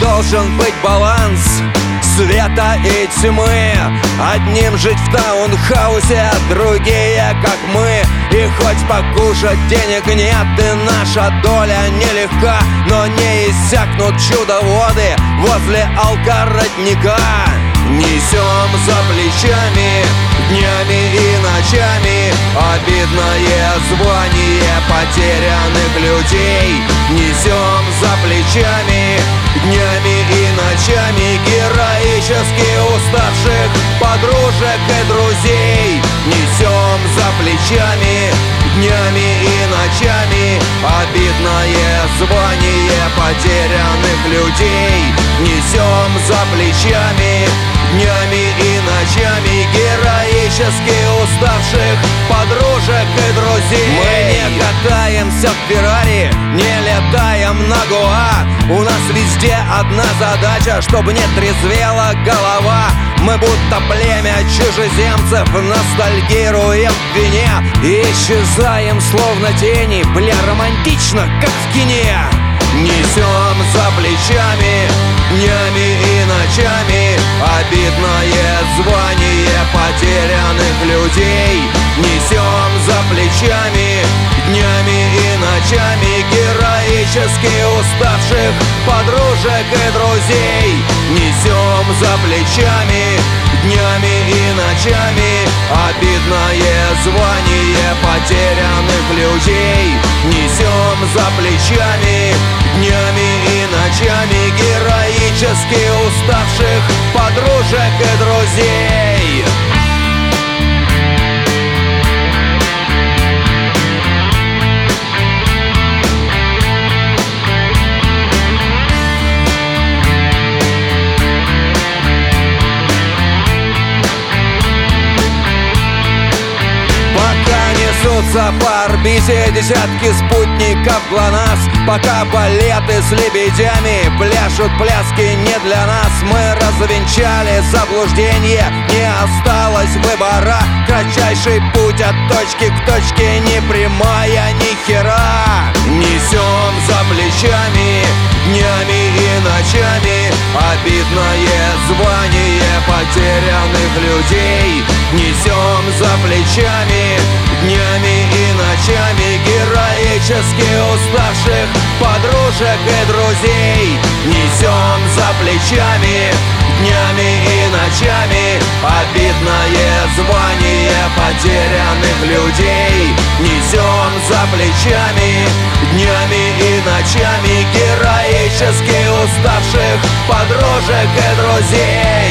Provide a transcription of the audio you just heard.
должен быть баланс света и тьмы. Одним жить в таунхаусе, другие как мы. И хоть покушать денег нет, и наша доля нелегка Но не иссякнут чудо-воды возле алкородника. Несем за плечами днями и ночами Обидное звание потерянных людей Несем за плечами днями и ночами Героически уставших подружек и друзей Несем за плечами днями и ночами Обидное звание потерянных людей Несем за плечами днями и ночами Героически катаемся в Феррари, не летаем на Гуа У нас везде одна задача, чтобы не трезвела голова. Мы будто племя чужеземцев Ностальгируем в вине И исчезаем словно тени Бля, романтично, как в кине. Несем за плечами днями и ночами Обидное звание потерянных людей. Несем за плечами и ночами Героически уставших подружек и друзей. Несем за плечами днями и ночами Обидное звание потерянных людей. Несем за плечами днями и ночами Героически уставших подружек и друзей Несутся по орбите десятки спутников ГЛОНАСС Пока балеты с лебедями пляшут пляски не для нас. Мы развенчали заблуждение, не осталось выбора. Кратчайший путь от точки к точке не прямая ни хера. Несем за плечами днями и ночами Обидное звание потерянных людей Несем за плечами днями и ночами Героически уставших подружек и друзей. Несем за плечами днями и ночами Обидное звание потерянных людей. Несем за плечами днями и ночами Героически уставших подружек и друзей